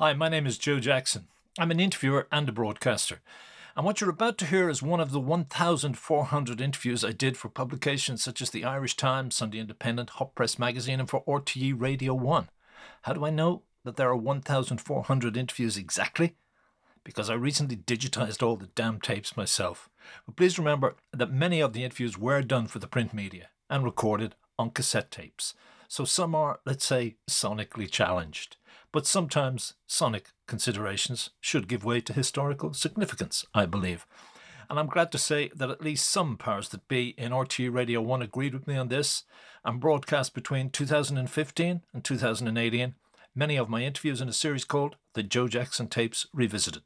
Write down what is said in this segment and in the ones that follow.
Hi, my name is Joe Jackson. I'm an interviewer and a broadcaster. And what you're about to hear is one of the 1,400 interviews I did for publications such as the Irish Times, Sunday Independent, Hot Press Magazine, and for RTE Radio 1. How do I know that there are 1,400 interviews exactly? Because I recently digitized all the damn tapes myself. But please remember that many of the interviews were done for the print media and recorded on cassette tapes. So some are, let's say, sonically challenged but sometimes sonic considerations should give way to historical significance, I believe. And I'm glad to say that at least some powers that be in RTE Radio 1 agreed with me on this and broadcast between 2015 and 2018 many of my interviews in a series called The Joe Jackson Tapes Revisited.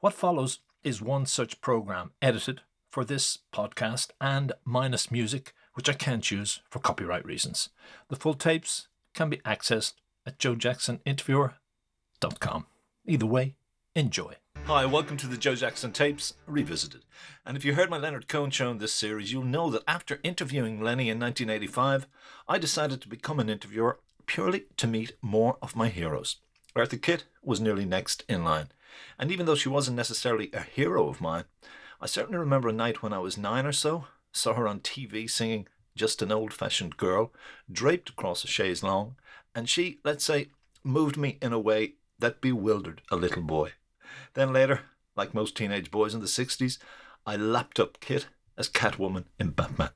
What follows is one such program edited for this podcast and minus music, which I can't use for copyright reasons. The full tapes can be accessed at joejacksoninterviewer.com. Either way, enjoy. Hi, welcome to the Joe Jackson Tapes Revisited. And if you heard my Leonard Cohen show in this series, you'll know that after interviewing Lenny in 1985, I decided to become an interviewer purely to meet more of my heroes. Eartha Kitt was nearly next in line. And even though she wasn't necessarily a hero of mine, I certainly remember a night when I was nine or so, saw her on TV singing Just an Old Fashioned Girl, draped across a chaise longue, and she, let's say, moved me in a way that bewildered a little boy. Then later, like most teenage boys in the 60s, I lapped up Kitt as Catwoman in Batman.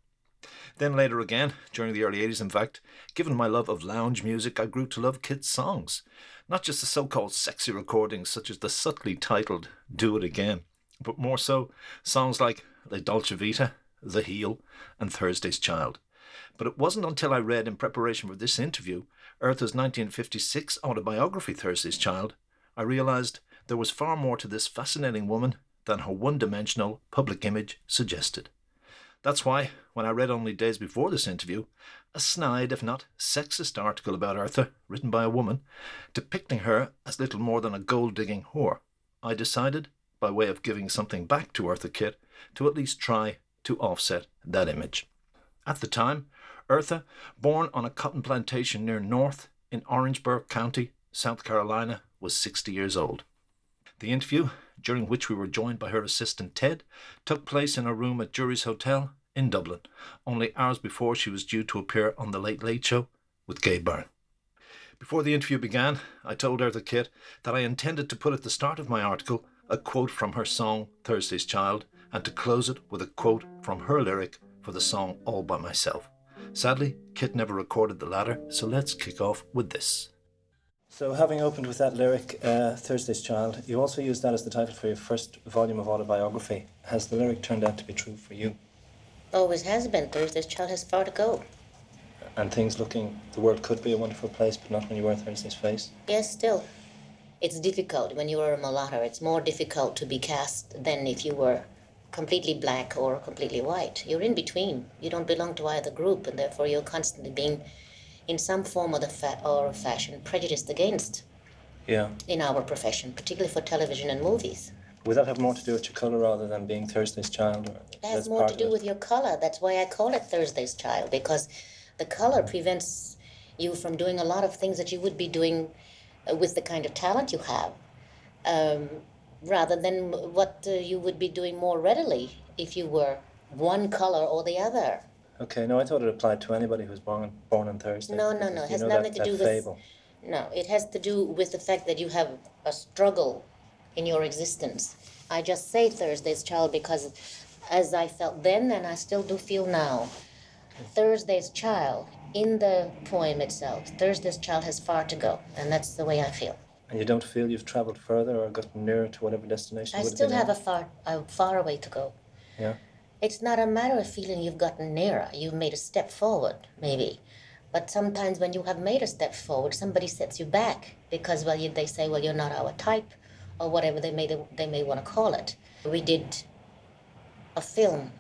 Then later again, during the early 80s, in fact, given my love of lounge music, I grew to love Kitt's songs. Not just the so called sexy recordings such as the subtly titled Do It Again, but more so songs like La Dolce Vita, The Heel, and Thursday's Child. But it wasn't until I read in preparation for this interview Eartha's 1956 autobiography, Thursday's Child, I realised there was far more to this fascinating woman than her one dimensional public image suggested. That's why, when I read only days before this interview, a snide, if not sexist article about Eartha, written by a woman, depicting her as little more than a gold digging whore, I decided, by way of giving something back to Eartha Kitt, to at least try to offset that image. At the time, Eartha, born on a cotton plantation near North in Orangeburg County, South Carolina, was 60 years old. The interview, during which we were joined by her assistant Ted, took place in a room at Jury's Hotel in Dublin, only hours before she was due to appear on The Late Late Show with Gay Byrne. Before the interview began, I told Eartha Kitt that I intended to put at the start of my article a quote from her song Thursday's Child and to close it with a quote from her lyric for the song All By Myself. Sadly, Kitt never recorded the latter, so let's kick off with this. So, having opened with that lyric, uh, Thursday's Child, you also used that as the title for your first volume of autobiography. Has the lyric turned out to be true for you? Always has been. Thursday's Child has far to go. And things looking, the world could be a wonderful place, but not when you wear Thursday's face? Yes, still. It's difficult when you are a mulatto. It's more difficult to be cast than if you were completely black or completely white. You're in between. You don't belong to either group, and therefore you're constantly being, in some form or, the fa- or fashion, prejudiced against. Yeah. In our profession, particularly for television and movies. Would that have more to do with your colour rather than being Thursday's child? it has more to do with your colour. That's why I call it Thursday's child, because the colour prevents you from doing a lot of things that you would be doing uh, with the kind of talent you have. Um, rather than what uh, you would be doing more readily if you were one color or the other. Okay, no, I thought it applied to anybody who's born born on Thursday. No, no, no. It has nothing that, to do with. No, it has to do with the fact that you have a struggle in your existence. I just say Thursday's child because, as I felt then and I still do feel now, Thursday's child in the poem itself, Thursday's child has far to go, and that's the way I feel. And you don't feel you've travelled further or gotten nearer to whatever destination? I still have, have a far, a far away to go. Yeah. It's not a matter of feeling you've gotten nearer. You've made a step forward, maybe. But sometimes when you have made a step forward, somebody sets you back because, well, you, they say, well, you're not our type, or whatever they may, they may want to call it. We did a film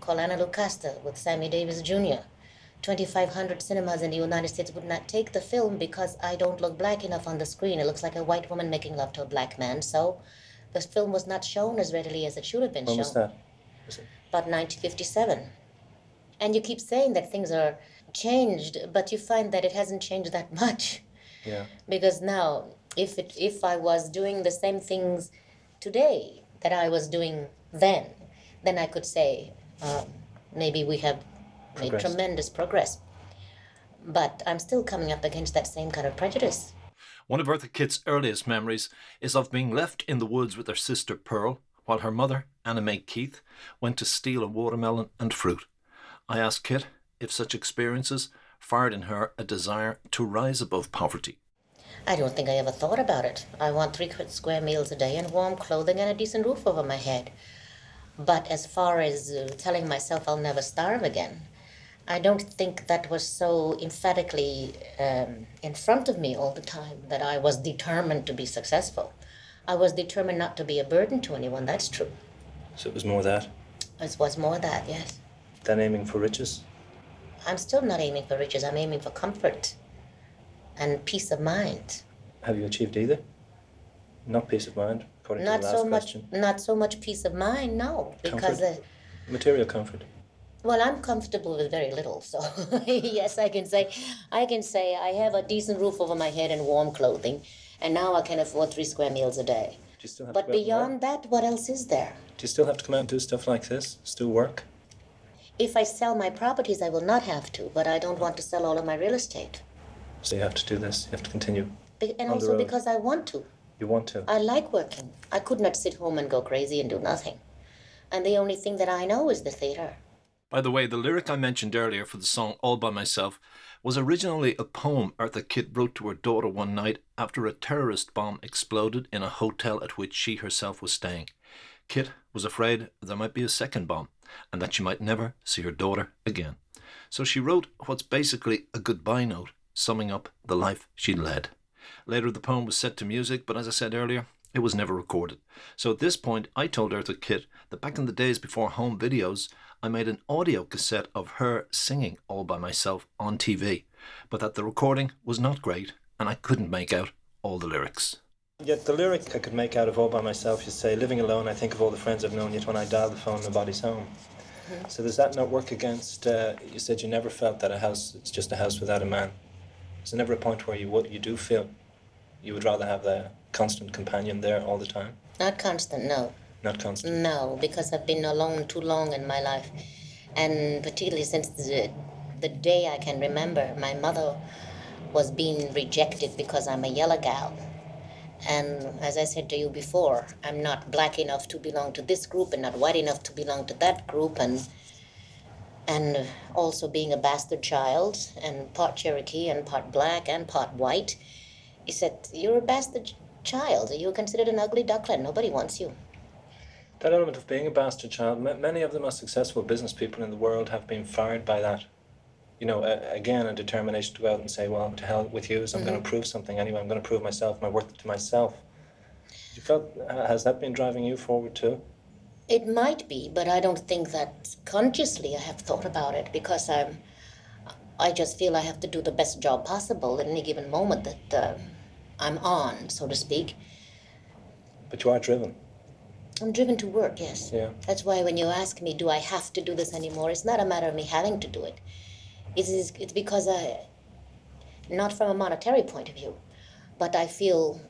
called Anna Lucasta with Sammy Davis Jr. 2,500 cinemas in the United States would not take the film because I don't look black enough on the screen. It looks like a white woman making love to a black man. So the film was not shown as readily as it should have been when shown. was that? Was About 1957. And you keep saying that things are changed, but you find that it hasn't changed that much. Yeah. Because now if it if I was doing the same things today that I was doing then, then I could say um, maybe we have made Progressed. tremendous progress. But I'm still coming up against that same kind of prejudice. One of Eartha Kitt's earliest memories is of being left in the woods with her sister Pearl while her mother, Anna Mae Keith, went to steal a watermelon and fruit. I asked Kitt if such experiences fired in her a desire to rise above poverty. I don't think I ever thought about it. I want three qu- square meals a day and warm clothing and a decent roof over my head. But as far as uh, telling myself I'll never starve again, I don't think that was so emphatically um, in front of me all the time that I was determined to be successful. I was determined not to be a burden to anyone, that's true. So it was more that It was more that, yes. than aiming for riches. I'm still not aiming for riches, I'm aiming for comfort and peace of mind. Have you achieved either? Not peace of mind, according Not to the last so much, question. not so much peace of mind, no, because uh, Material comfort. Well, I'm comfortable with very little. So yes, I can say, I can say I have a decent roof over my head and warm clothing, and now I can afford three square meals a day. Do you still have But to go work? beyond that, what else is there? Do you still have to come out and do stuff like this? Still work? If I sell my properties, I will not have to, but I don't want to sell all of my real estate, So you have to do this. You have to continue. Be- and also because I want to. You want to. I like working. I could not sit home and go crazy and do nothing. And the only thing that I know is the theater. By the way, the lyric I mentioned earlier for the song All By Myself was originally a poem Eartha Kitt wrote to her daughter one night after a terrorist bomb exploded in a hotel at which she herself was staying. Kitt was afraid there might be a second bomb and that she might never see her daughter again. So she wrote what's basically a goodbye note summing up the life she'd led. Later, the poem was set to music, but as I said earlier, it was never recorded. So at this point, I told Eartha Kitt that back in the days before home videos, I made an audio cassette of her singing all by myself on TV, but that the recording was not great and I couldn't make out all the lyrics. Yet the lyric I could make out of all by myself, you say, living alone, I think of all the friends I've known, yet when I dial the phone, nobody's home. So does that not work against, uh, you said you never felt that a house, it's just a house without a man. Is there never a point where you would, you do feel you would rather have the constant companion there all the time? Not constant, no. Not. No, because I've been alone too long in my life. And particularly since the, the day I can remember, my mother was being rejected because I'm a yellow gal. And as I said to you before, I'm not black enough to belong to this group and not white enough to belong to that group. And and also being a bastard child and part Cherokee and part black and part white, he said, You're a bastard child. You're considered an ugly duckling. Nobody wants you. That element of being a bastard child, ma- many of the most successful business people in the world have been fired by that. You know, uh, again, a determination to go out and say, well, to hell with you, so I'm going to prove something anyway. I'm going to prove myself, my worth to myself. You felt, has that been driving you forward too? It might be, but I don't think that consciously I have thought about it because I'm. I just feel I have to do the best job possible at any given moment that uh, I'm on, so to speak. But you are driven. I'm driven to work, yes. Yeah. That's why when you ask me, do I have to do this anymore? It's not a matter of me having to do it. It is. It's because I, not from a monetary point of view, but I feel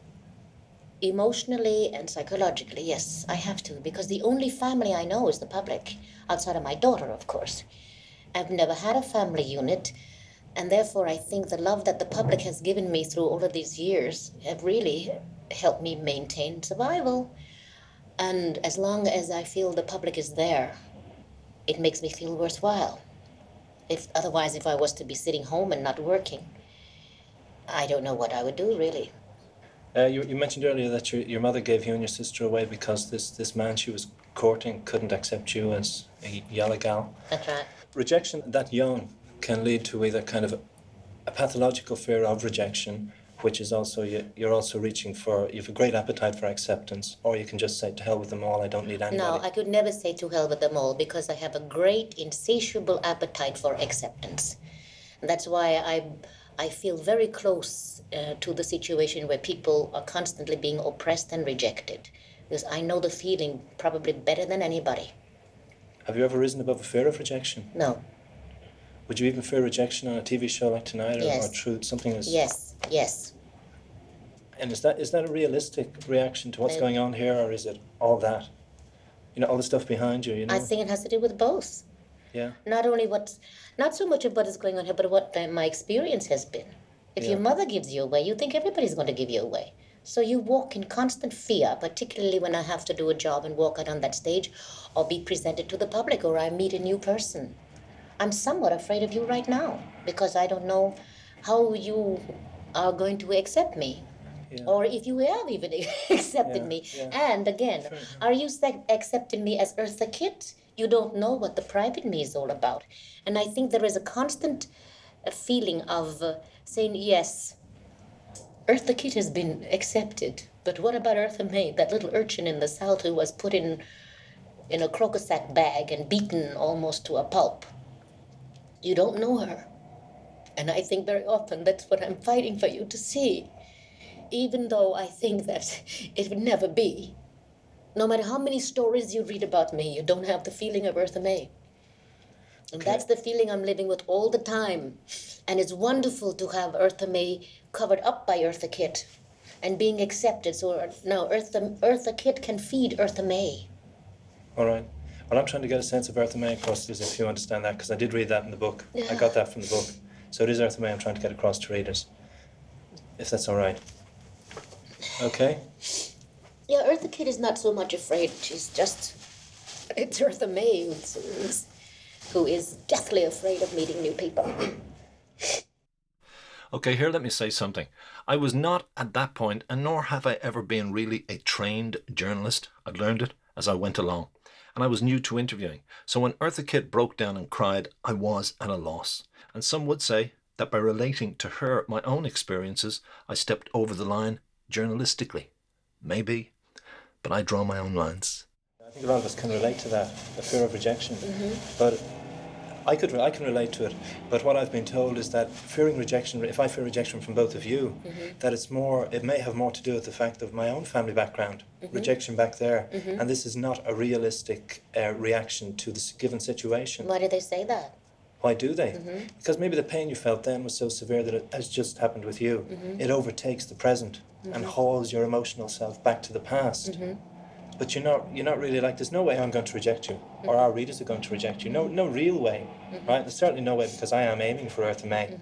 emotionally and psychologically, yes, I have to, because the only family I know is the public, outside of my daughter, of course. I've never had a family unit, and therefore I think the love that the public has given me through all of these years have really helped me maintain survival. And as long as I feel the public is there, it makes me feel worthwhile. If otherwise, if I was to be sitting home and not working, I don't know what I would do really. Uh, you, you mentioned earlier that your, your mother gave you and your sister away because this, this man she was courting couldn't accept you as a yellow gal. That's right. Rejection that young can lead to either kind of a, a pathological fear of rejection, which is also you, you're also reaching for you have a great appetite for acceptance, or you can just say to hell with them all. I don't need anybody. No, I could never say to hell with them all because I have a great, insatiable appetite for acceptance. And That's why I, I feel very close uh, to the situation where people are constantly being oppressed and rejected. Because I know the feeling probably better than anybody. Have you ever risen above a fear of rejection? No, Would you even fear rejection on a TV show like tonight, or, or Yes. through something as yes, yes. And is that is that a realistic reaction to what's Uh, going on here, or is it all that? You know, all the stuff behind you. You know. I think it has to do with both. yeah. Not only what's, not so much of what is going on here, but what the, my experience has been. If your mother gives you away, you think everybody's going to give you away. So you walk in constant fear, particularly when I have to do a job and walk out on that stage or be presented to the public or I meet a new person. I'm somewhat afraid of you right now because I don't know how you are going to accept me. Yeah. Or if you have even accepted Yeah, me. yeah. And again, are you accepting me as Eartha Kitt? You don't know what the private me is all about. And I think there is a constant uh, feeling of uh, saying, yes, Eartha Kitt has been accepted. But what about Eartha May, that little urchin in the South who was put in, in a crocosack bag and beaten almost to a pulp? You don't know her. And I think very often that's what I'm fighting for you to see. Even though I think that it would never be. No matter how many stories you read about me, you don't have the feeling of Eartha May. And Okay. that's the feeling I'm living with all the time. And it's wonderful to have Eartha May covered up by Eartha Kitt and being accepted. So uh, now Eartha, Eartha Kitt can feed Eartha May. All right. Well, I'm trying to get a sense of Eartha May across this, if you understand that, because I did read that in the book. I got that from the book. So it is Eartha May I'm trying to get across to readers. If that's all right. Okay? Yeah, Eartha Kitt is not so much afraid. She's just. It's Eartha May who's, who's, who is deathly afraid of meeting new people. Okay, here let me say something. I was not at that point, and nor have I ever been really a trained journalist. I learned it as I went along, and I was new to interviewing. So when Eartha Kitt broke down and cried, I was at a loss. And some would say that by relating to her my own experiences, I stepped over the line journalistically. Maybe, but I draw my own lines. I think a lot of us can relate to that, the fear of rejection. Mm-hmm. But I could, I can relate to it. But what I've been told is that fearing rejection, if I fear rejection from both of you, mm-hmm. that it's more, it may have more to do with the fact of my own family background, mm-hmm. rejection back there, and this is not a realistic uh, reaction to this given situation. Why do they say that? Why do they? Mm-hmm. Because maybe the pain you felt then was so severe that it has just happened with you. Mm-hmm. It overtakes the present and mm-hmm. hauls your emotional self back to the past. But you're not you're not really like there's no way I'm going to reject you or our readers are going to reject you. No no real way. Right? There's certainly no way because I am aiming for Eartha May.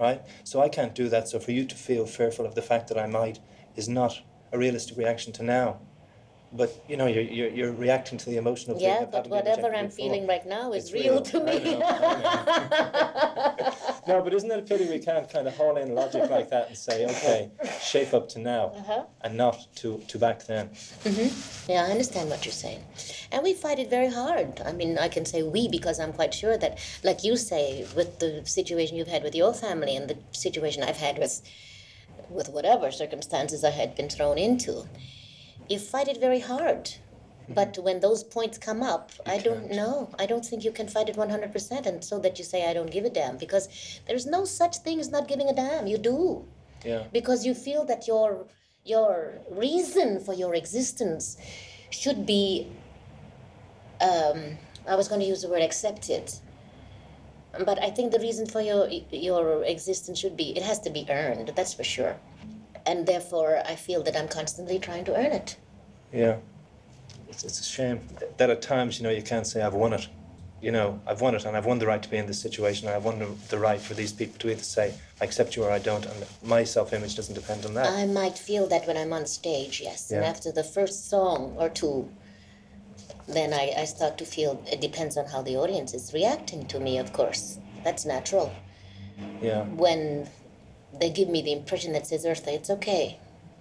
Right? So I can't do that. So for you to feel fearful of the fact that I might is not a realistic reaction to now. But you know, you're you're, you're reacting to the emotional Yeah, but whatever I'm before. feeling right now is real, real. to me. know, No, but isn't it a pity we can't kind of haul in logic like that and say, okay, shape up to now Uh-huh. and not to, to back then? Mm-hmm. Yeah, I understand what you're saying. And we fight it very hard. I mean, I can say we because I'm quite sure that, like you say, with the situation you've had with your family and the situation I've had with, with whatever circumstances I had been thrown into, you fight it very hard. But when those points come up, I don't can't. know. I don't think you can fight it 100%. And so that you say, I don't give a damn. Because there's no such thing as not giving a damn. You do Yeah. because you feel that your your reason for your existence should be um, I was going to use the word accepted but I think the reason for your your existence should be it has to be earned that's for sure and therefore I feel that I'm constantly trying to earn it Yeah. It's, it's a shame that at times, you know, you can't say, I've won it. You know, I've won it and I've won the right to be in this situation. and I've won the, right for these people to either say, I accept you or I don't. And my self image doesn't depend on that. I might feel that when I'm on stage yes and after the first song or two then I, I start to feel it depends on how the audience is reacting to me of course that's natural yeah. when they give me the impression that says Eartha, it's okay.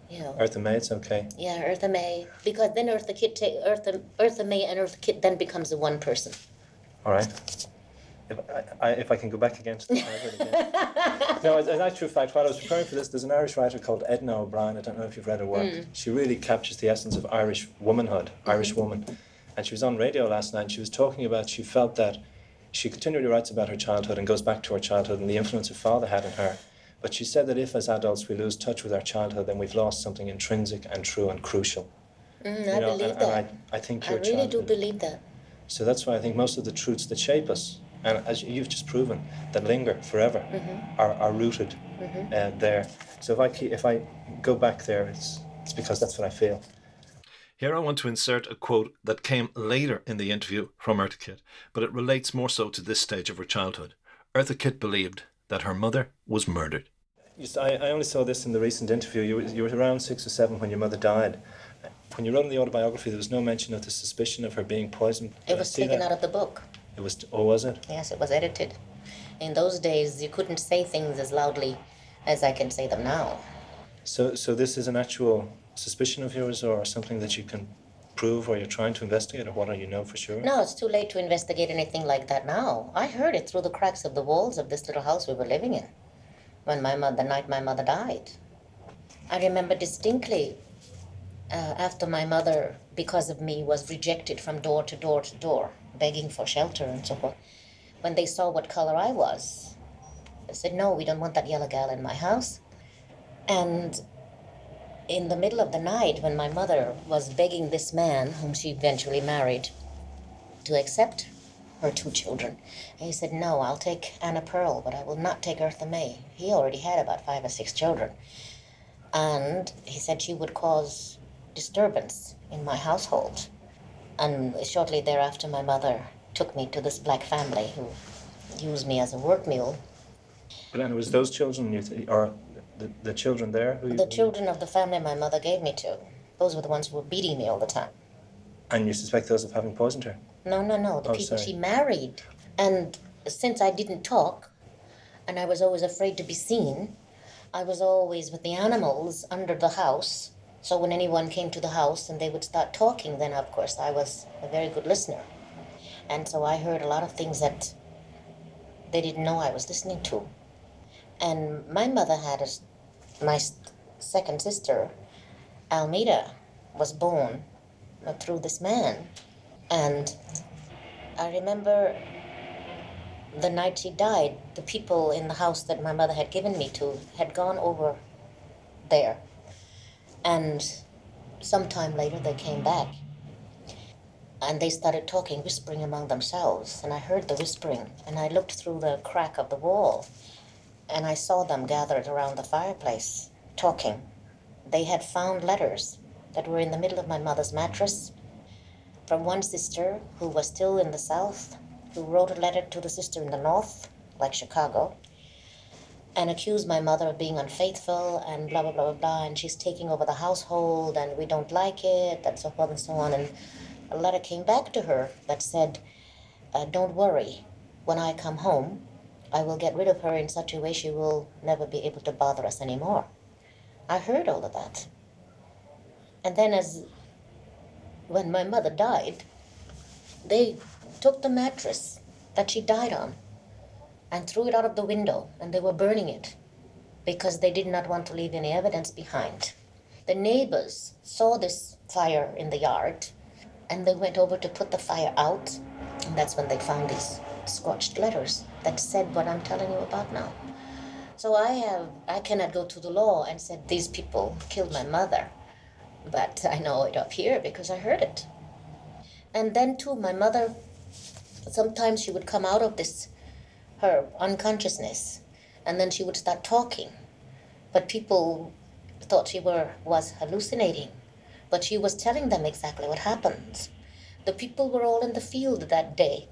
You know, Eartha May, it's okay. yeah, Eartha May, because then Eartha Kitt, ta- Eartha, Eartha May, and Eartha Kitt then becomes the one person. All right. If I, I, if I can go back again to the again. no, as, as a true fact, while I was preparing for this, there's an Irish writer called Edna O'Brien. I don't know if you've read her work. Mm. She really captures the essence of Irish womanhood, mm-hmm. Irish woman. And she was on radio last night and she was talking about, she felt that she continually writes about her childhood and goes back to her childhood and the influence her father had on her. But she said that if, as adults, we lose touch with our childhood, then we've lost something intrinsic and true and crucial. Mm, You I know, believe and, that. and I, I think I your really do believe that. so that's why I think most of the truths that shape us and as you've just proven, that linger forever, are, are rooted uh, there. So if I keep, if I go back there, it's it's because that's what I feel. Here I want to insert a quote that came later in the interview from Eartha Kitt, but it relates more so to this stage of her childhood. Eartha Kitt believed that her mother was murdered. I, I only saw this in the recent interview. You were, you were around six or seven when your mother died. When you wrote in the autobiography, there was no mention of the suspicion of her being poisoned. Did It was taken that? out of the book. It was, or was it? Yes, it was edited. In those days, you couldn't say things as loudly as I can say them now. So, so this is an actual suspicion of yours, or something that you can prove, or you're trying to investigate, or what? Or you know for sure? No, it's too late to investigate anything like that now. I heard it through the cracks of the walls of this little house we were living in when my mother, the night my mother died. I remember distinctly uh, after my mother, because of me, was rejected from door to door to door, begging for shelter and so forth. When they saw what color I was, they said, No, we don't want that yellow gal in my house. And in the middle of the night, when my mother was begging this man, whom she eventually married, to accept her two children. And he said, No, I'll take Anna Pearl, but I will not take Eartha May. He already had about five or six children. And he said she would cause disturbance in my household. And shortly thereafter, my mother took me to this black family who used me as a work mule. But and it was those children, you th- or the, the children there, who you, The children of the family my mother gave me to, those were the ones who were beating me all the time. and you suspect those of having poisoned her. No, no, no. The Oh, people sorry. she married. And since I didn't talk, and I was always afraid to be seen, I was always with the animals under the house. So when anyone came to the house and they would start talking, then of course I was a very good listener. And so I heard a lot of things that they didn't know I was listening to. And my mother had a, my second sister, Almeda, was born uh, through this man. And I remember the night she died, the people in the house that my mother had given me to had gone over there. And sometime later they came back. And they started talking, whispering among themselves. And I heard the whispering. And I looked through the crack of the wall. And I saw them gathered around the fireplace, talking. They had found letters that were in the middle of my mother's mattress from one sister who was still in the South, who wrote a letter to the sister in the North, like Chicago, and accused my mother of being unfaithful and blah, blah, blah, blah, blah, and she's taking over the household and we don't like it, and so forth and so on. And a letter came back to her that said, uh, Don't worry, when I come home, I will get rid of her in such a way she will never be able to bother us anymore. I heard all of that. And then, as when my mother died, they took the mattress that she died on and threw it out of the window, and they were burning it because they did not want to leave any evidence behind. The neighbors saw this fire in the yard and they went over to put the fire out, and that's when they found these scorched letters that said what I'm telling you about now. So I have I cannot go to the law and said these people killed my mother. But I know it up here because I heard it. And then too my mother sometimes she would come out of this her unconsciousness and then she would start talking. But people thought she were was hallucinating. But she was telling them exactly what happened. The people were all in the field that day.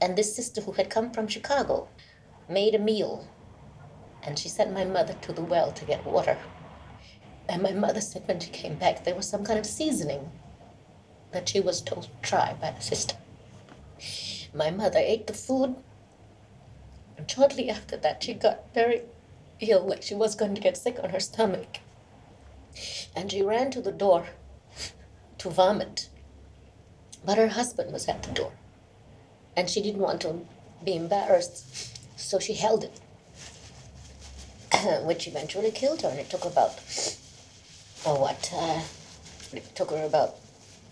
And this sister who had come from Chicago made a meal and she sent my mother to the well to get water. And my mother said when she came back there was some kind of seasoning that she was told to try by the sister. My mother ate the food, and shortly after that she got very ill, like she was going to get sick on her stomach. And she ran to the door to vomit. But her husband was at the door. And she didn't want to be embarrassed, so she held it which eventually killed her, and it took about, oh, what, uh, it took her about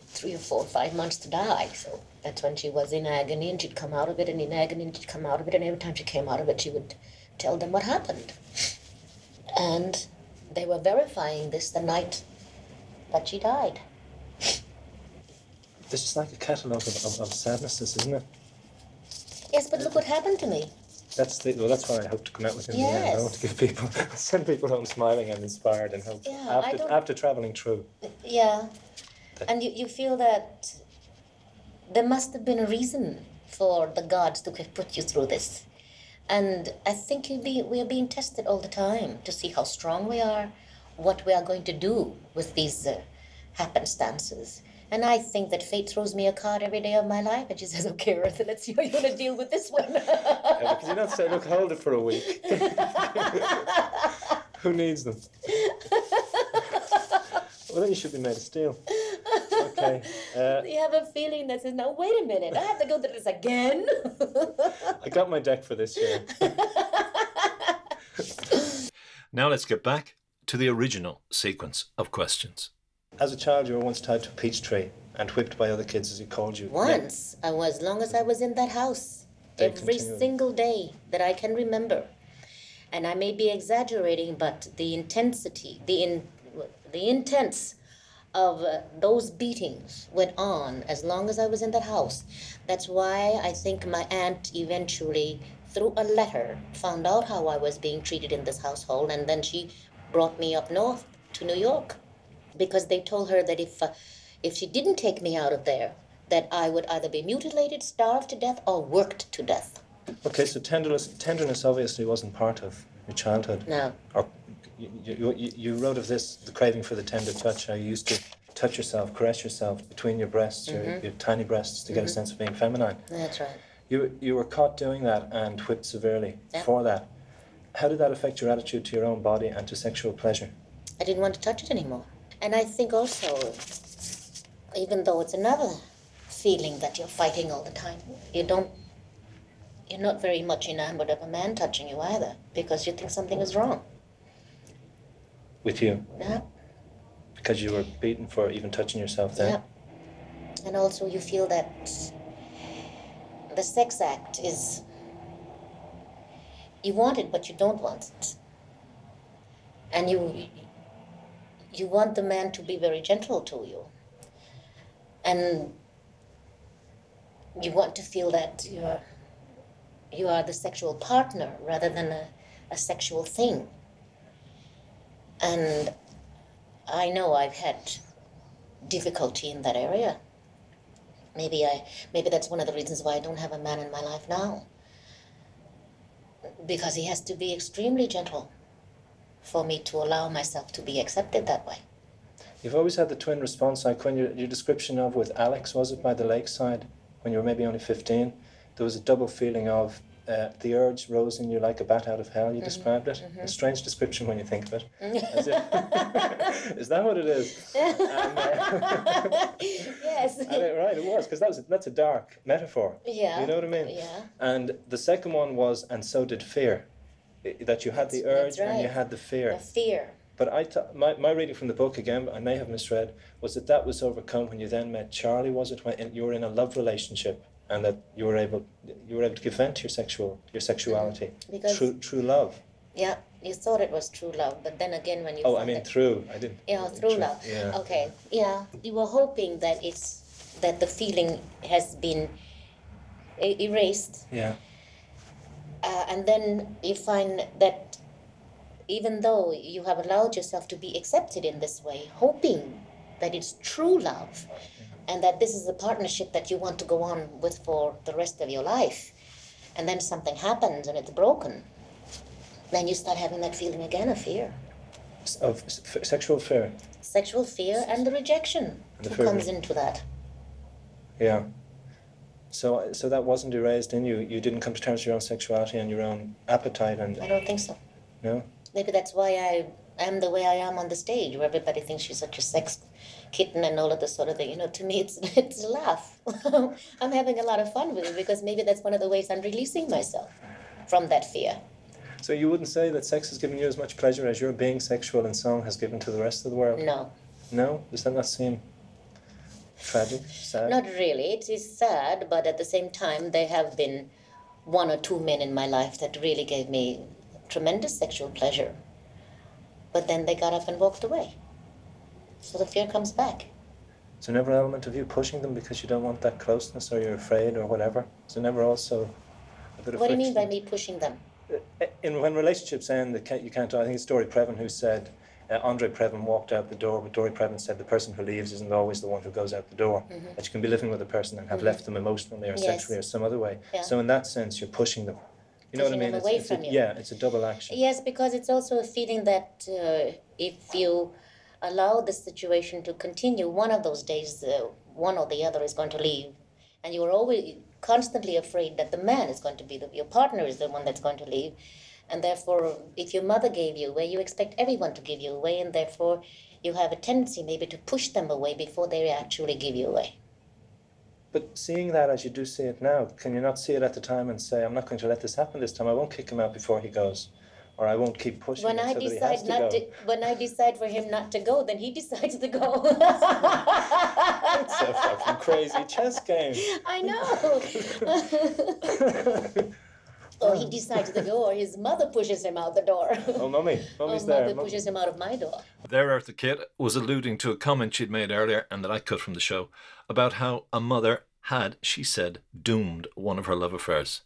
three or four or five months to die. So that's when she was in agony, and she'd come out of it, and in agony, and she'd come out of it, and every time she came out of it, she would tell them what happened. And they were verifying this the night that she died. This is like a catalogue of, of, of sadnesses, isn't it? Yes, but look what happened to me. That's the well. That's why I hope to come out with it in the end. I want to give people, send people home smiling and inspired and hope Yeah, after after traveling through. Yeah. And you, you feel that there must have been a reason for the gods to have put you through this. And I think be, we are being tested all the time to see how strong we are, what we are going to do with these uh, happenstances. And I think that fate throws me a card every day of my life and she says, okay, Eartha, let's see how you're going to deal with this one. Yeah, because you don't say, look, hold it for a week. Who needs them? well, then you should be made of steel. Okay. Uh, you have a feeling that says, now, wait a minute, I have to go through this again? I got my deck for this year. Now let's get back to the original sequence of questions. As a child, you were once tied to a peach tree and whipped by other kids as he called you. Once, I was, as long as I was in that house, They every single day that I can remember. And I may be exaggerating, but the intensity, the in, the intense of uh, those beatings went on as long as I was in that house. That's why I think my aunt eventually, through a letter, found out how I was being treated in this household, and then she brought me up north to New York because they told her that if uh, if she didn't take me out of there, that I would either be mutilated, starved to death, or worked to death. Okay, so tenderness, tenderness obviously wasn't part of your childhood. No. Or you, you, you, wrote of this, the craving for the tender touch, how you used to touch yourself, caress yourself between your breasts, your, your tiny breasts, to get a sense of being feminine. That's right. You, you were caught doing that and whipped severely Yeah. for that. How did that affect your attitude to your own body and to sexual pleasure? I didn't want to touch it anymore. And I think also, even though it's another feeling that you're fighting all the time, you don't, you're not very much enamored of a man touching you either, because you think something is wrong. With you? Yeah. Because you were beaten for even touching yourself then? Yeah. And also you feel that the sex act is you want it but you don't want it. And you you want the man to be very gentle to you. And you want to feel that you're you are the sexual partner rather than a, a sexual thing. And I know I've had difficulty in that area. Maybe I maybe that's one of the reasons why I don't have a man in my life now. Because he has to be extremely gentle for me to allow myself to be accepted that way. You've always had the twin response, like when your, your description of with Alex, was it by the lakeside, when you were maybe only 15? There was a double feeling of uh, the urge rose in you like a bat out of hell, you described it. A strange description when you think of it. If- is that what it is? And, uh, yes. it- right, it was, because that was, that's a dark metaphor. yeah. You know what I mean? Yeah. And the second one was, and so did fear. That you had the urge That's- that's and you had the fear. The fear. But I my, my reading from the book again, I may have misread, was that that was overcome when you then met Charlie. Was it when you were in a love relationship and that you were able you were able to give vent to your sexual your sexuality, Because- true true love. Yeah. You thought it was true love, but then again when you Oh, I mean through. I didn't. Yeah, through true, love. Yeah. Okay. Yeah. You were hoping that it's that the feeling has been erased, Yeah. Uh, and then you find that even though you have allowed yourself to be accepted in this way, hoping that it's true love, and that this is a partnership that you want to go on with for the rest of your life, and then something happens and it's broken, then you start having that feeling again of fear. Of sexual fear. Sexual fear and the rejection the comes into that. Yeah. So so that wasn't erased in you. You didn't come to terms with your own sexuality and your own appetite and I don't think so. no. Maybe that's why I am the way I am on the stage, where everybody thinks she's such a sex kitten and all of this sort of thing. You know, to me, it's it's a laugh. I'm having a lot of fun with it because maybe that's one of the ways I'm releasing myself from that fear. So you wouldn't say that sex has given you as much pleasure as your being sexual in song has given to the rest of the world? No, No? Does that not seem tragic? Sad? not really. It is sad, but at the same time, there have been one or two men in my life that really gave me tremendous sexual pleasure. But then they got up and walked away. So the fear comes back. Is there never an element of you pushing them because you don't want that closeness or you're afraid or whatever? Is there never also a bit of What do you mean by me pushing them? Uh, uh, in when relationships end, you can't. I think it's Dory Previn who said. Uh, Andre Previn walked out the door, but Dory Previn said the person who leaves isn't always the one who goes out the door. That you can be living with a person and have left them emotionally or Mm-hmm. Yes. sexually or some other way. Yeah. So in that sense, you're pushing them. You know Pushing what I mean? It's- away it's a- you. Yeah, it's a double action. Yes, because it's also a feeling that uh, if you allow the situation to continue, one of those days, uh, one or the other is going to leave, and you're always constantly afraid that the man is going to be the your partner is the one that's going to leave, and therefore, if your mother gave you away, you expect everyone to give you away, and therefore, you have a tendency maybe to push them away before they actually give you away. But seeing that as you do see it now, can you not see it at the time and say, I'm not going to let this happen this time. I won't kick him out before he goes. Or I won't keep pushing When him I so that he has decide to not go. to, when I decide for him not to go, then he decides to go. It's a fucking crazy chess game. I know. or he um. decides to go, or his mother pushes him out the door. Oh, mummy. or Mummy's there. mother Mum- pushes him out of my door. There, Eartha Kitt was alluding to a comment she'd made earlier and that I cut from the show about how a mother had, she said, doomed one of her love affairs.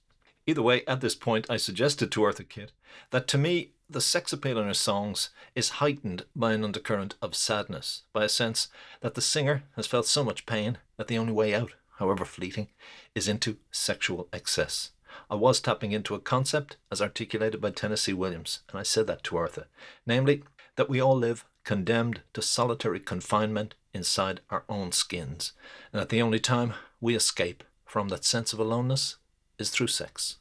Either way, at this point, I suggested to Eartha Kitt that to me, the sex appeal in her songs is heightened by an undercurrent of sadness, by a sense that the singer has felt so much pain that the only way out, however fleeting, is into sexual excess. I was tapping into a concept as articulated by Tennessee Williams, and I said that to Eartha, namely that we all live condemned to solitary confinement inside our own skins, and that the only time we escape from that sense of aloneness is through sex.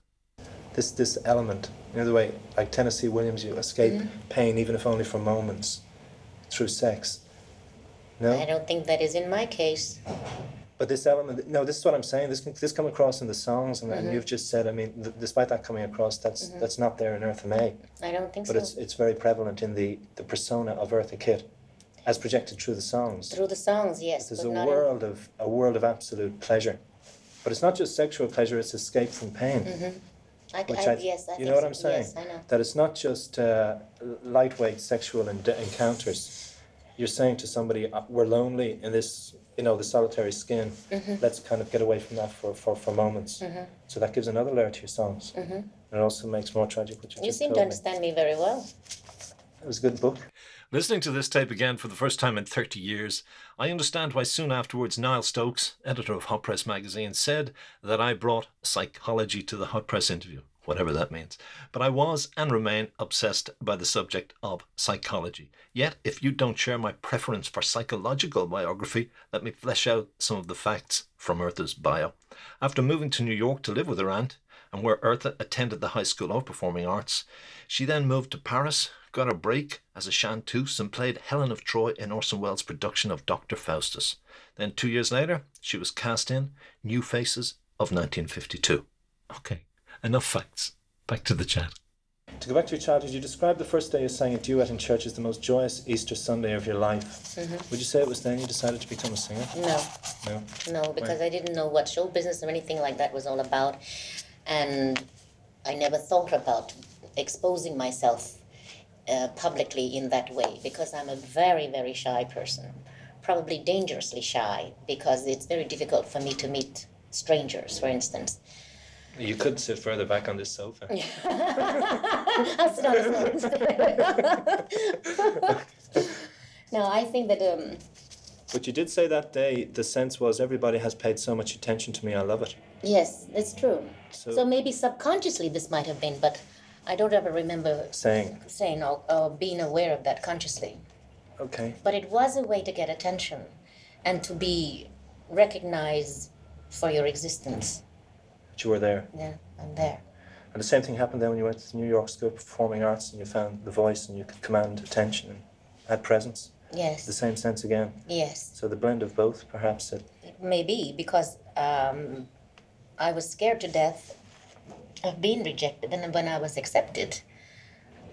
This this element, you know the way, like Tennessee Williams, you escape Mm-hmm. pain even if only for moments through sex. No? I don't think that is in my case. But this element, no, this is what I'm saying. This this come across in the songs, and, Mm-hmm. and you've just said. I mean, th- despite that coming across, that's that's not there in Eartha May, I don't think but so. But it's it's very prevalent in the the persona of Eartha Kitt, as projected through the songs. Through the songs, yes, There's but a world of a world of absolute pleasure, but it's not just sexual pleasure; it's escape from pain. In, I, Which I, I, yes, I you know what. I'm saying? Yes, I know. That it's not just uh, lightweight sexual en- encounters. You're saying to somebody, uh, "We're lonely in this, you know, the solitary skin. Mm-hmm. Let's kind of get away from that for, for, for moments." So that gives another layer to your songs. And it also makes more tragic what you, Mm-hmm. You just seem to told me. understand me very well. It was a good book. Listening to this tape again for the first time in 30 years, I understand why soon afterwards Niall Stokes, editor of Hot Press magazine, said that I brought psychology to the Hot Press interview, whatever that means. But I was and remain obsessed by the subject of psychology. Yet, if you don't share my preference for psychological biography, let me flesh out some of the facts from Eartha's bio. After moving to New York to live with her aunt, and where Eartha attended the High School of Performing Arts. She then moved to Paris, got a break as a chanteuse, and played Helen of Troy in Orson Welles' production of Dr. Faustus. Then, two years later, she was cast in New Faces of 1952. Okay, enough facts. Back to the chat. To go back to your childhood, you described the first day you sang a duet in church as the most joyous Easter Sunday of your life. Would you say it was then you decided to become a singer? No, No. no, because I didn't know what show business or anything like that was all about, and I never thought about exposing myself uh, publicly in that way because I'm a very, very shy person, probably dangerously shy because it's very difficult for me to meet strangers, for instance. You could sit further back on this sofa. I'll sit on the floor instead. no, I think that um, But you did say that day the sense was everybody has paid so much attention to me, I love it. yes, it's true. So- So, maybe subconsciously this might have been, but I don't ever remember Saying, saying or, or being aware of that consciously. okay, But it was a way to get attention and to be recognized for your existence. But you were there. Yeah, I'm there. And the same thing happened then when you went to the New York School of Performing Arts and you found the voice and you could command attention and had presence. Yes. The same sense again. yes. So the blend of both, perhaps. It, Maybe because um, I was scared to death of being rejected, and when I was accepted,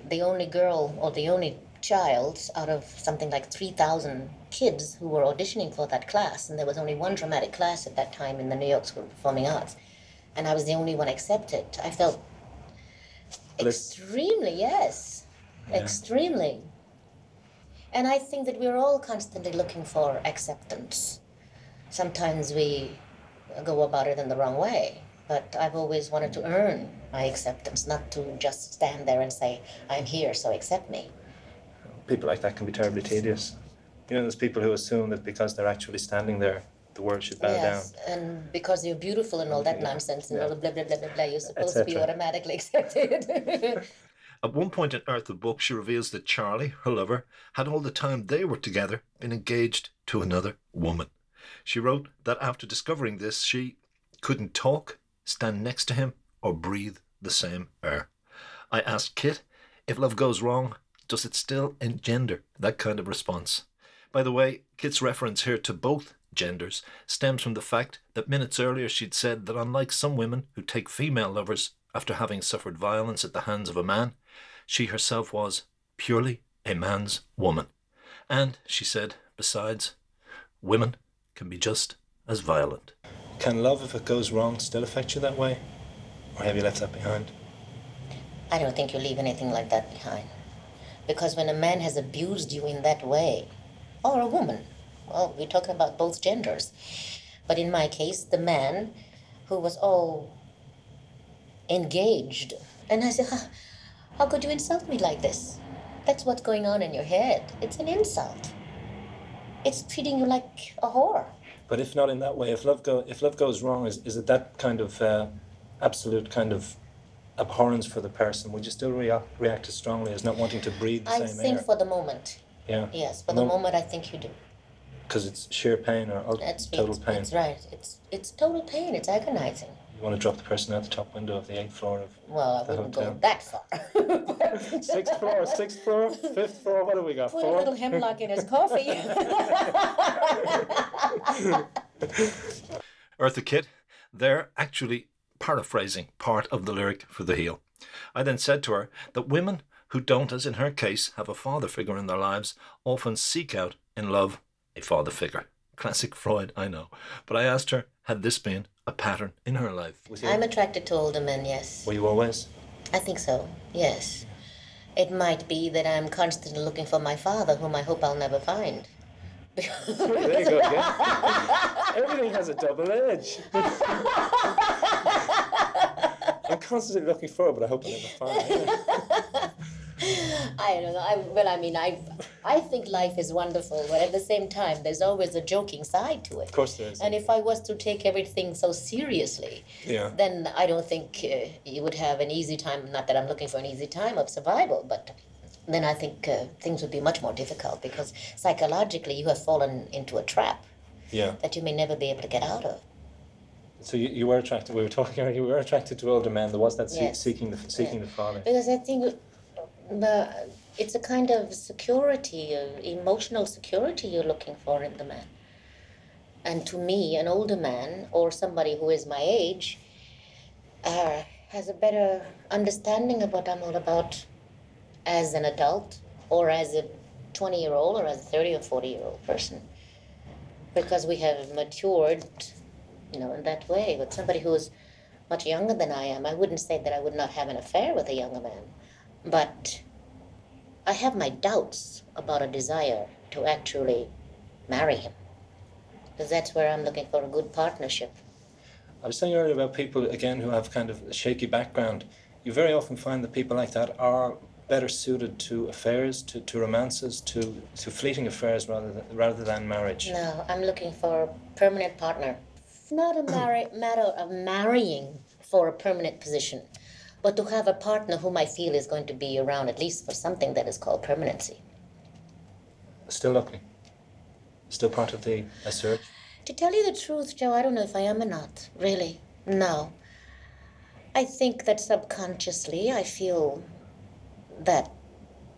the only girl or the only child out of something like 3,000 kids who were auditioning for that class, and there was only one dramatic class at that time in the New York School of Performing Arts, and I was the only one accepted. I felt extremely, yes, extremely. And I think that we're all constantly looking for acceptance sometimes we go about it in the wrong way. but I've always wanted to earn my acceptance, not to just stand there and say, I'm here, so accept me. People like that can be terribly tedious. You know, there's people who assume that because they're actually standing there, the world should bow yes, down. and because you're beautiful and all that Yeah, nonsense and yeah. all the blah blah blah blah blah, you're supposed to be automatically accepted. At one point in Earth the book, she reveals that Charlie, her lover, had all the time they were together been engaged to another woman. She wrote that after discovering this, she couldn't talk, stand next to him, or breathe the same air. I asked Kitt, if love goes wrong, does it still engender that kind of response? By the way, Kitt's reference here to both genders stems from the fact that minutes earlier she'd said that unlike some women who take female lovers after having suffered violence at the hands of a man, she herself was purely a man's woman. And, she said, besides, women can be just as violent. Can love, if it goes wrong, still affect you that way? Or have you left that behind? I don't think you leave anything like that behind. Because when a man has abused you in that way, or a woman, well, we're talking about both genders. But in my case, the man who was all engaged. And I said, "How- How could you insult me like this? That's what's going on in your head. It's an insult. It's treating you like a whore. But if not in that way, if love go, if love goes wrong, is, is it that kind of uh, absolute kind of abhorrence for the person? Would you still rea- react as strongly as not wanting to breathe the I same think for the moment, yeah, yes, for the Mo- moment, I think you do. Because it's sheer pain or ul- That's total it's, pain. That's right. It's it's total pain. It's agonizing. You want to drop the person out the top window of the eighth floor of Well, I The wouldn't hotel. go that far. sixth floor, sixth floor, fifth floor. What do we got? Put a little hemlock in his coffee. Eartha Kitt, they're actually paraphrasing part of the lyric for The Heel. I then said to her that women who don't, as in her case, have a father figure in their lives often seek out in love a father figure. Classic Freud, I know. But I asked her, had this been a pattern in her life? I'm attracted to older men. Yes, Were you always? I think so. Yes. It might be that I'm constantly looking for my father, whom I hope I'll never find. There you go again. Everything has a double edge. I'm constantly looking for it, but I hope I never find it. I don't know. I, well, I mean, I, I think life is wonderful, but at the same time, there's always a joking side to it. Of course there is. And if I was to take everything so seriously, Yeah. then I don't think uh, you would have an easy time. Not that I'm looking for an easy time of survival, but then I think uh, things would be much more difficult because psychologically you have fallen into a trap Yeah. that you may never be able to get out of. So you, you were attracted. We were talking earlier. You were attracted to older men. There was that se- Yes. seeking the seeking the father. Because I think the, it's a kind of security, uh, emotional security you're looking for in the man. And to me, an older man or somebody who is my age uh, has a better understanding of what I'm all about as an adult or as a 20 year old or as a 30 or 40 year old person. Because we have matured, you know, in that way. But somebody who is much younger than I am, I wouldn't say that I would not have an affair with a younger man. But I have my doubts about a desire to actually marry him. Because that's where I'm looking for a good partnership. I was saying earlier about people again who have kind of a shaky background. You very often find that people like that are better suited to affairs, to, to romances, to, to fleeting affairs rather than, rather than marriage. No, I'm looking for a permanent partner. It's Not a marri- matter of marrying for a permanent position, but to have a partner whom I feel is going to be around at least for something that is called permanency. Still looking. Still part of the search. To tell you the truth, Joe, I don't know if I am or not. Really. No. I think that subconsciously I feel that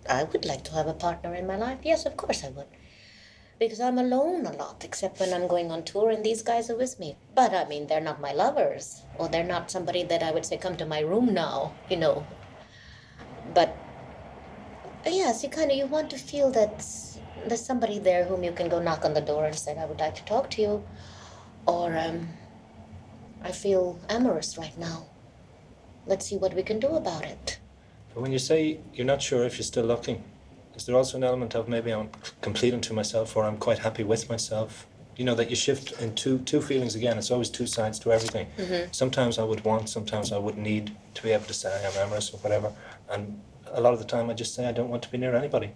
I would like to have a partner in my life. Yes, of course I would. Because I'm alone a lot, except when I'm going on tour and these guys are with me. But I mean, they're not my lovers, or they're not somebody that I would say, come to my room now, you know. But yes, you kind of you want to feel that there's somebody there whom you can go knock on the door and say, I would like to talk to you. Or um, I feel amorous right now. Let's see what we can do about it. But when you say you're not sure if you're still looking, is there also an element of maybe I'm complete unto myself or I'm quite happy with myself? You know that you shift in two two feelings again. It's always two sides to everything. Mm-hmm. Sometimes I would want, sometimes I would need to be able to say I'm amorous or whatever. And a lot of the time I just say I don't want to be near anybody.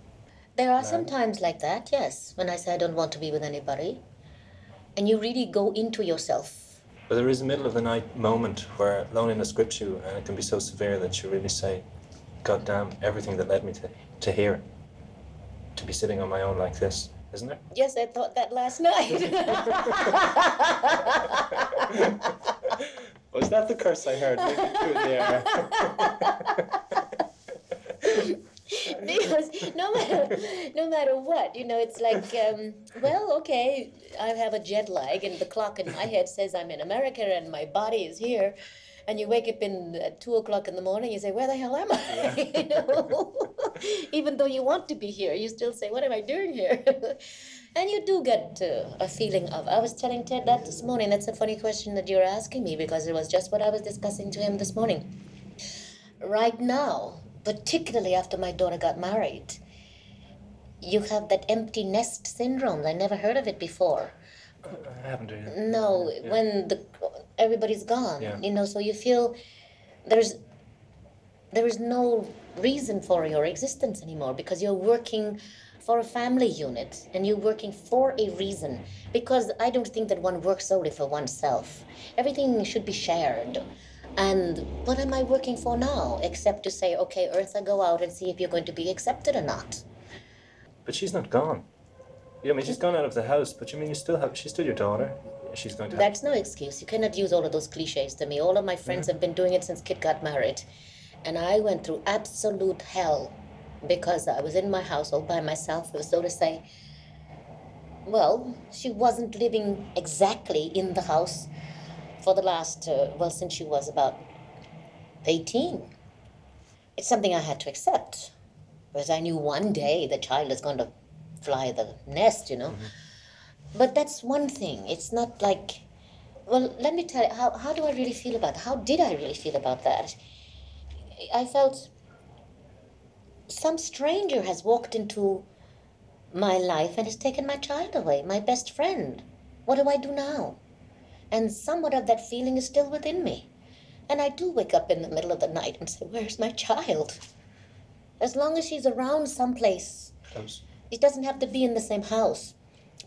There are some times like that, yes, when I say I don't want to be with anybody. And you really go into yourself. But there is a middle of the night moment where loneliness grips you and it can be so severe that you really say, God damn, everything that led me to, to here, to be sitting on my own like this, isn't it? Yes, I thought that last night. Was that the curse I heard? Maybe through the air? because no matter no matter what, you know, it's like, um, well, okay, I have a jet lag, and the clock in my head says I'm in America, and my body is here. And you wake up in at two o'clock in the morning, you say, "Where the hell am I?" you know, even though you want to be here, you still say, "What am I doing here?" and you do get uh, a feeling of. I was telling Ted that this morning. That's a funny question that you're asking me because it was just what I was discussing to him this morning. Right now, particularly after my daughter got married, you have that empty nest syndrome. I never heard of it before. I haven't really. No, when the everybody's gone, Yeah. you know, so you feel there's there is no reason for your existence anymore because you're working for a family unit and you're working for a reason because I don't think that one works solely for oneself. Everything should be shared. And what am I working for now except to say, okay, Eartha, go out and see if you're going to be accepted or not? But she's not gone. yeah, I mean, she's gone out of the house, but you mean you still have, she's still your daughter. She's going to have, That's no excuse. You cannot use all of those cliches to me. All of my friends have been doing it since Kitt got married. And I went through absolute hell because I was in my house all by myself. It was so to say, well, she wasn't living exactly in the house for the last, uh, well, since she was about 18. It's something I had to accept because I knew one day the child is going to fly the nest, you know. But that's one thing. It's not like, well, let me tell you, how, how do I really feel about How did I really feel about that? I felt some stranger has walked into my life and has taken my child away, my best friend. What do I do now? And somewhat of that feeling is still within me. And I do wake up in the middle of the night and say, Where's my child? As long as she's around someplace, close. it doesn't have to be in the same house.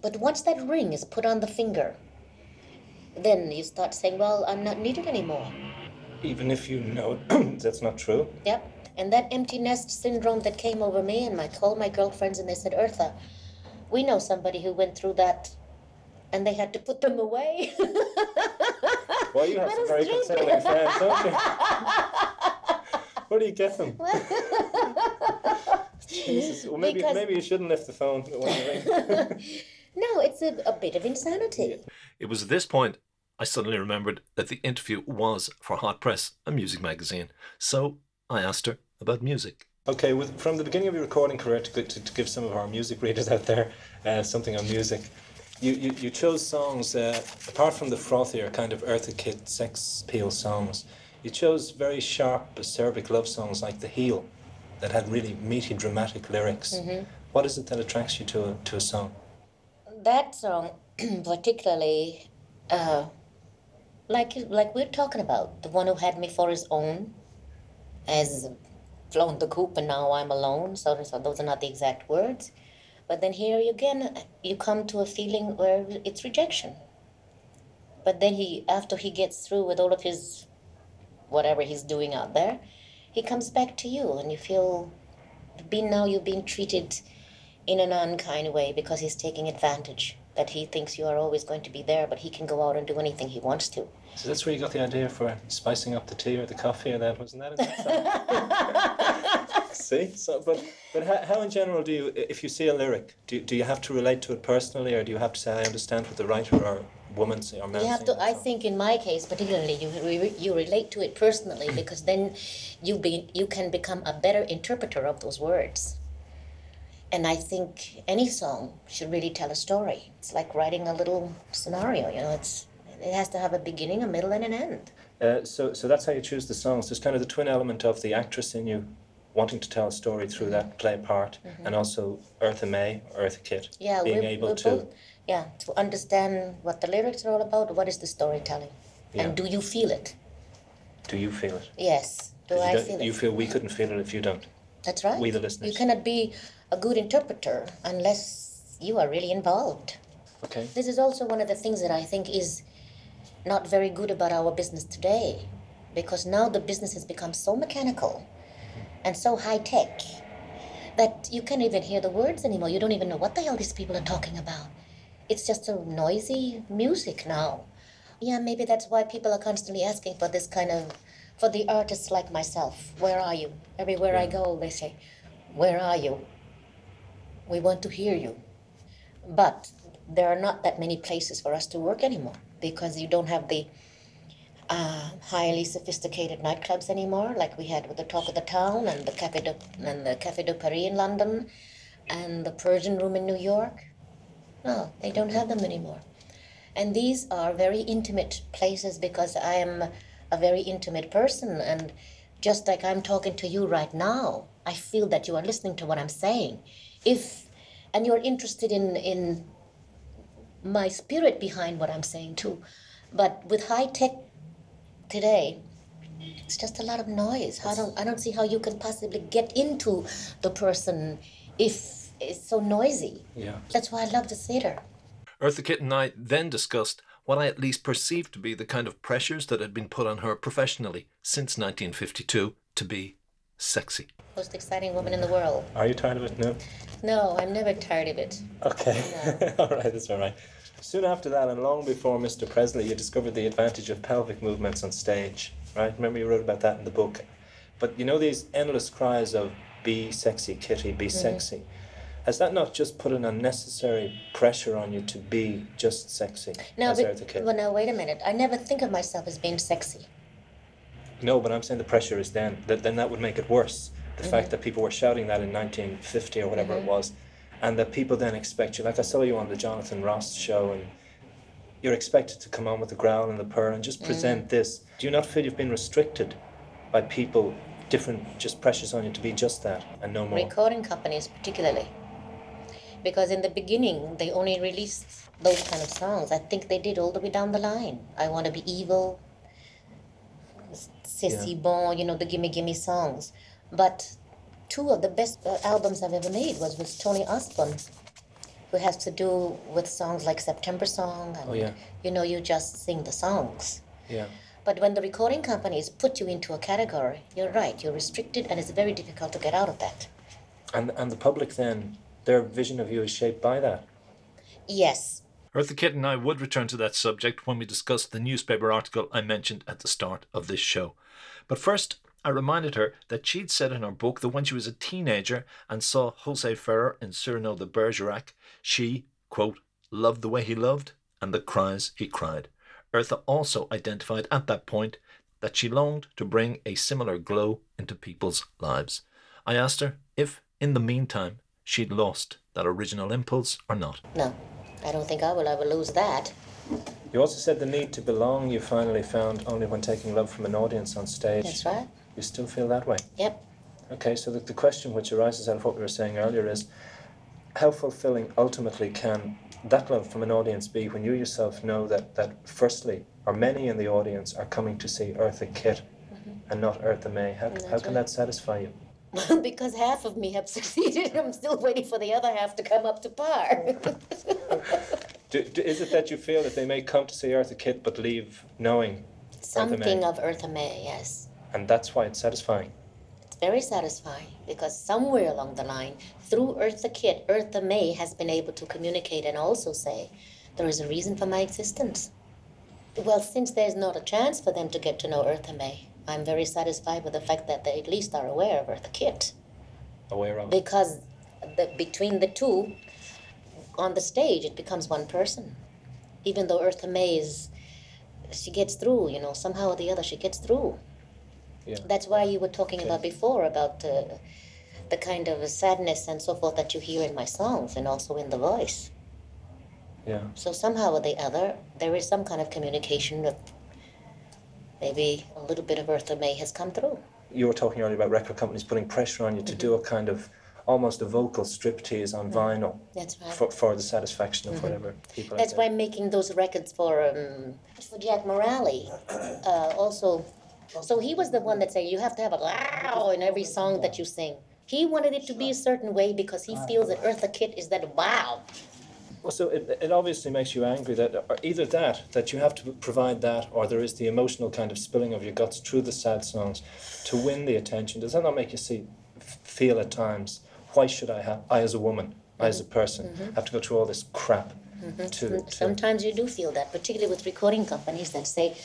But once that ring is put on the finger, then you start saying, Well, I'm not needed anymore. Even if you know that's not true. Yep. And that empty nest syndrome that came over me, and I told my girlfriends, and they said, Eartha, we know somebody who went through that, and they had to put them away. Well, you have some very drinking? consoling friends, don't you? Where do you get them? Jesus. Well, maybe Because- maybe you shouldn't lift the phone when you ring. No, it's a, a bit of insanity. It was at this point I suddenly remembered that the interview was for Hot Press, a music magazine. So I asked her about music. Okay, with, from the beginning of your recording career, to, to, to give some of our music readers out there uh, something on music, you, you, you chose songs, uh, apart from the frothier kind of Eartha Kitt sex appeal songs, you chose very sharp, acerbic love songs like The Heel that had really meaty, dramatic lyrics. What is it that attracts you to a, to a song? That song, particularly, uh, like like we're talking about, the one who had me for his own, has flown the coop and now I'm alone. So, so those are not the exact words, but then here again, you come to a feeling where it's rejection. But then he, after he gets through with all of his, whatever he's doing out there, he comes back to you, and you feel, being now you're being treated in an unkind way because he's taking advantage that he thinks you are always going to be there, but he can go out and do anything he wants to. So that's where you got the idea for spicing up the tea or the coffee, or that wasn't that? See, so but but how, how in general do you, if you see a lyric, do do you have to relate to it personally, or do you have to say I understand what the writer or woman say or man You have to. I think in my case, particularly, you re- you relate to it personally because then you be you can become a better interpreter of those words. And I think any song should really tell a story. It's like writing a little scenario. You know, it's it has to have a beginning, a middle, and an end. Uh, so so that's how you choose the songs. There's kind of the twin element of the actress in you, wanting to tell a story through that play part, and also Eartha May, Eartha Kitt, Mm-hmm. Yeah, being we're, able we're to. both, yeah, to understand what the lyrics are all about. What is the storytelling, Yeah. and do you feel it? Do you feel it? Yes. Do I feel it? you feel we couldn't feel it if you don't. That's right. we the listeners. You cannot be a good interpreter unless you are really involved. Okay. This is also one of the things that I think is not very good about our business today, because now the business has become so mechanical and so high tech that you can't even hear the words anymore. You don't even know what the hell these people are talking about. It's just a noisy music now. Yeah, maybe that's why people are constantly asking for this kind of, for the artists like myself. Where are you? Everywhere I go, they say, Where are you? We want to hear you. But there are not that many places for us to work anymore because you don't have the uh, highly sophisticated nightclubs anymore, like we had with the Talk of the Town and the Café de, and the Café de Paris in London and the Persian Room in New York. No, they don't have them anymore. And these are very intimate places because I am a very intimate person. And just like I'm talking to you right now, I feel that you are listening to what I'm saying. If and you're interested in in my spirit behind what I'm saying too. But with high tech today, it's just a lot of noise. I don't I don't see how you can possibly get into the person if it's so noisy. Yeah. That's why I love the theater. Eartha Kitt and I then discussed what I at least perceived to be the kind of pressures that had been put on her professionally since 1952 to be sexy. Most exciting woman in the world. Are you tired of it? No. No, I'm never tired of it. Okay. all right, that's all right. Soon after that, and long before Mr. Presley, you discovered the advantage of pelvic movements on stage, right? Remember you wrote about that in the book. But you know these endless cries of "Be sexy, Kitty, be mm-hmm. sexy." Has that not just put an unnecessary pressure on you to be just sexy No, as Eartha but Kitt? well, now wait a minute. I never think of myself as being sexy. No, but I'm saying the pressure is then. That then that would make it worse. The mm-hmm. fact that people were shouting that in 1950 or whatever it mm-hmm. was, and that people then expect you. Like I saw you on the Jonathan Ross show, and you're expected to come on with the growl and the purr and just present mm-hmm. this. Do you not feel you've been restricted by people, different just pressures on you to be just that and no more? Recording companies, particularly. Because in the beginning, they only released those kind of songs. I think they did all the way down the line. I Want to Be Evil, C'est si Yeah. Bon, you know, the Gimme Gimme songs. But two of the best uh, albums I've ever made was with Tony Osborne, who has to do with songs like September Song and, Oh, yeah. you know, you just sing the songs. Yeah. But when the recording companies put you into a category, you're right, you're restricted and it's very difficult to get out of that. And and the public then, their vision of you is shaped by that. Yes, Eartha Kitt and I would return to that subject when we discuss the newspaper article I mentioned at the start of this show. But first, I reminded her that she'd said in her book that when she was a teenager and saw Jose Ferrer in Cyrano de Bergerac, she, quote, loved the way he loved and the cries he cried. Eartha also identified at that point that she longed to bring a similar glow into people's lives. I asked her if, in the meantime, she'd lost that original impulse or not. no, I don't think I will ever lose that. You also said the need to belong you finally found only when taking love from an audience on stage. That's right. You still feel that way? Yep. Okay, so the, the question which arises out of what we were saying earlier is how fulfilling ultimately can that love from an audience be when you yourself know that, that firstly, or many in the audience are coming to see Eartha Kitt mm-hmm. and not Eartha May? How, how can right. that satisfy you? because half of me have succeeded. I'm still waiting for the other half to come up to par. Do, do, is it that you feel that they may come to see Eartha Kitt but leave knowing, Something of Eartha May, yes. and that's why it's satisfying? It's very satisfying because somewhere along the line, through Eartha Kitt, Eartha May has been able to communicate and also say, there is a reason for my existence. Well, since there's not a chance for them to get to know Eartha May, I'm very satisfied with the fact that they at least are aware of Eartha Kitt. Aware of? because the, between the two on the stage it becomes one person even though eartha may is she gets through you know somehow or the other she gets through Yeah. that's why you were talking Okay. about before about uh, the kind of sadness and so forth that you hear in my songs and also in the voice Yeah. so somehow or the other there is some kind of communication that maybe a little bit of eartha may has come through you were talking earlier about record companies putting pressure on you to do a kind of almost a vocal striptease on vinyl That's right. for, for the satisfaction of whatever people. That's why I'm making those records for um, for Jack Morale. Uh, also, so he was the one that said you have to have a wow in every song that you sing. He wanted it to be a certain way because he feels that Eartha Kitt is that wow. Well, so it, it obviously makes you angry that either that that you have to provide that, or there is the emotional kind of spilling of your guts through the sad songs to win the attention. Does that not make you see, feel at times? Why should I have I as a woman, I as a mm-hmm. person, mm-hmm. have to go through all this crap mm-hmm. to, to Sometimes you do feel that, particularly with recording companies that say,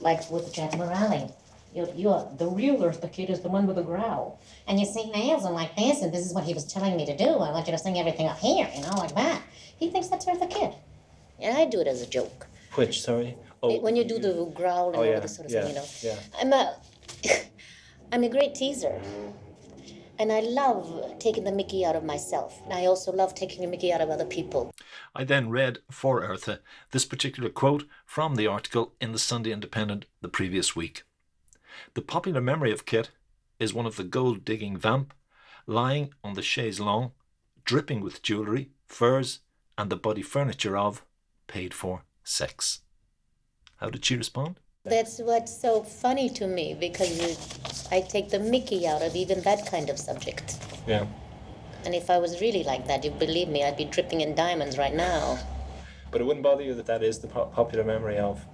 like with Jack Morale, you're, you're the real Eartha Kitt is the one with the growl. And you sing nails and like this, and this is what he was telling me to do. I want you to sing everything up here, you know, like that. He thinks that's Eartha Kitt. Yeah, I do it as a joke. which sorry. Oh, when you do the growl and Oh, all yeah, this sort of yeah, thing, you know. yeah. I'm a, I'm a great teaser. And I love taking the mickey out of myself. And I also love taking the mickey out of other people. I then read for Eartha this particular quote from the article in the Sunday Independent the previous week. The popular memory of Kitt is one of the gold digging vamp lying on the chaise longue, dripping with jewellery, furs, and the body furniture of paid for sex. How did she respond? That's what's so funny to me because it, I take the mickey out of even that kind of subject. Yeah. And if I was really like that, you believe me, I'd be dripping in diamonds right now. But it wouldn't bother you that that is the po- popular memory of.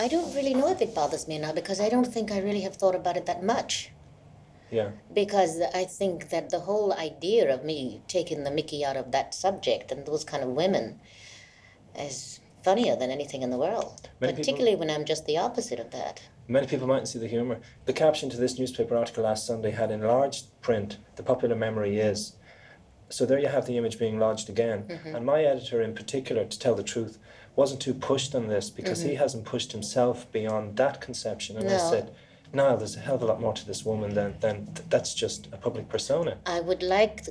I don't really know if it bothers me now because I don't think I really have thought about it that much. Yeah. Because I think that the whole idea of me taking the mickey out of that subject and those kind of women is funnier than anything in the world. Many people- Particularly when I'm just the opposite of that. Many people mightn't see the humour. The caption to this newspaper article last Sunday had enlarged print, the popular memory is. So there you have the image being lodged again. Mm-hmm. And my editor in particular, to tell the truth, wasn't too pushed on this because he hasn't pushed himself beyond that conception. And I Mm-hmm. Said, no, there's a hell of a lot more to this woman than, than th- that's just a public persona. I would like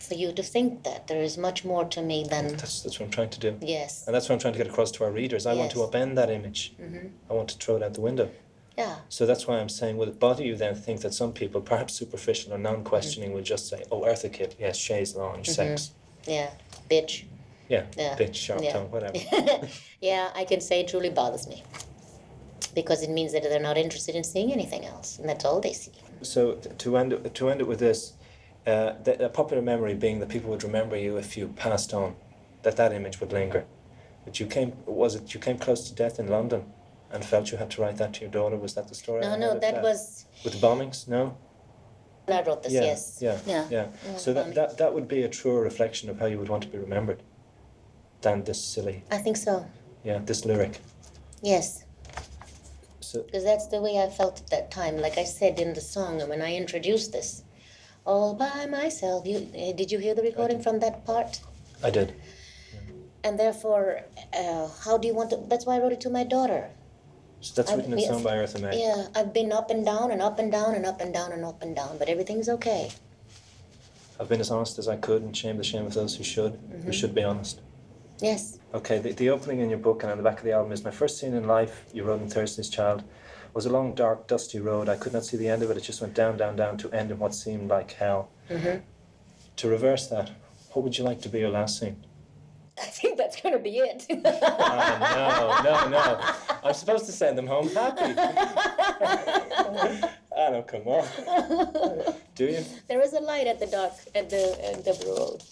for you to think that there is much more to me than That's, that's what I'm trying to do. yes. And that's what I'm trying to get across to our readers. I want to upend that image. Mm-hmm. I want to throw it out the window. Yeah. So that's why I'm saying, will it bother you then think that some people, perhaps superficial or non questioning, will just say, oh, Eartha Kitt, yes, chaise lounge, sex. Mm-hmm. Yeah. Bitch. Yeah, Yeah. bitch, sharp Yeah. tongue, whatever. Yeah, I can say it truly bothers me. Because it means that they're not interested in seeing anything else, and that's all they see. so to end to end it with this, uh, the, a popular memory being that people would remember you if you passed on, that that image would linger. But you came, was it you came close to death in London, and felt you had to write that to your daughter? Was that the story? No, no, of that was with bombings. No. I wrote this. Yeah, yes. yeah, Yeah. yeah. So that, that that would be a truer reflection of how you would want to be remembered, than this silly, I think so. yeah, this lyric. Yes. So Because that's the way I felt at that time. Like I said in the song, and when I introduced this, all by myself. You eh, did you hear the recording from that part? I did. And therefore, uh, how do you want to? That's why I wrote it to my daughter. So that's written in yes. song by Eartha May. Yeah, I've been up and down and up and down and up and down and up and down, but everything's okay. I've been as honest as I could and shamed the shame of those who should, Mm-hmm. who should be honest. Yes. Okay, the, the opening in your book and on the back of the album is my first scene in life, you wrote in Thursday's Child, was a long, dark, dusty road. I could not see the end of it. It just went down, down, down to end in what seemed like hell. Mm-hmm. To reverse that, what would you like to be your last scene? I think that's going to be it. Oh, no, no, no. I'm supposed to send them home happy. I know, come on. Do you? there is a light at the dark at the end of the road.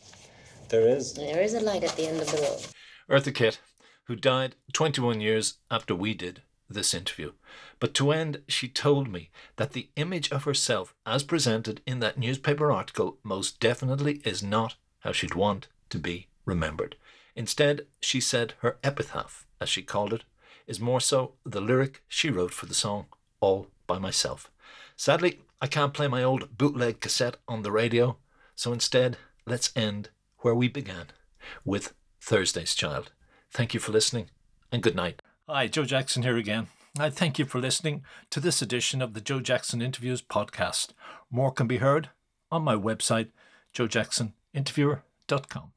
There is. There is a light at the end of the road. Eartha Kitt, who died 21 years after we did this interview. But to end, she told me that the image of herself as presented in that newspaper article most definitely is not how she'd want to be remembered. Instead, she said her epitaph, as she called it, is more so the lyric she wrote for the song All by Myself. Sadly, I can't play my old bootleg cassette on the radio, so instead, let's end where we began with Thursday's Child. Thank you for listening and good night. Hi, Joe Jackson here again. I thank you for listening to this edition of the Joe Jackson Interviews podcast. More can be heard on my website, joejacksoninterviewer.com.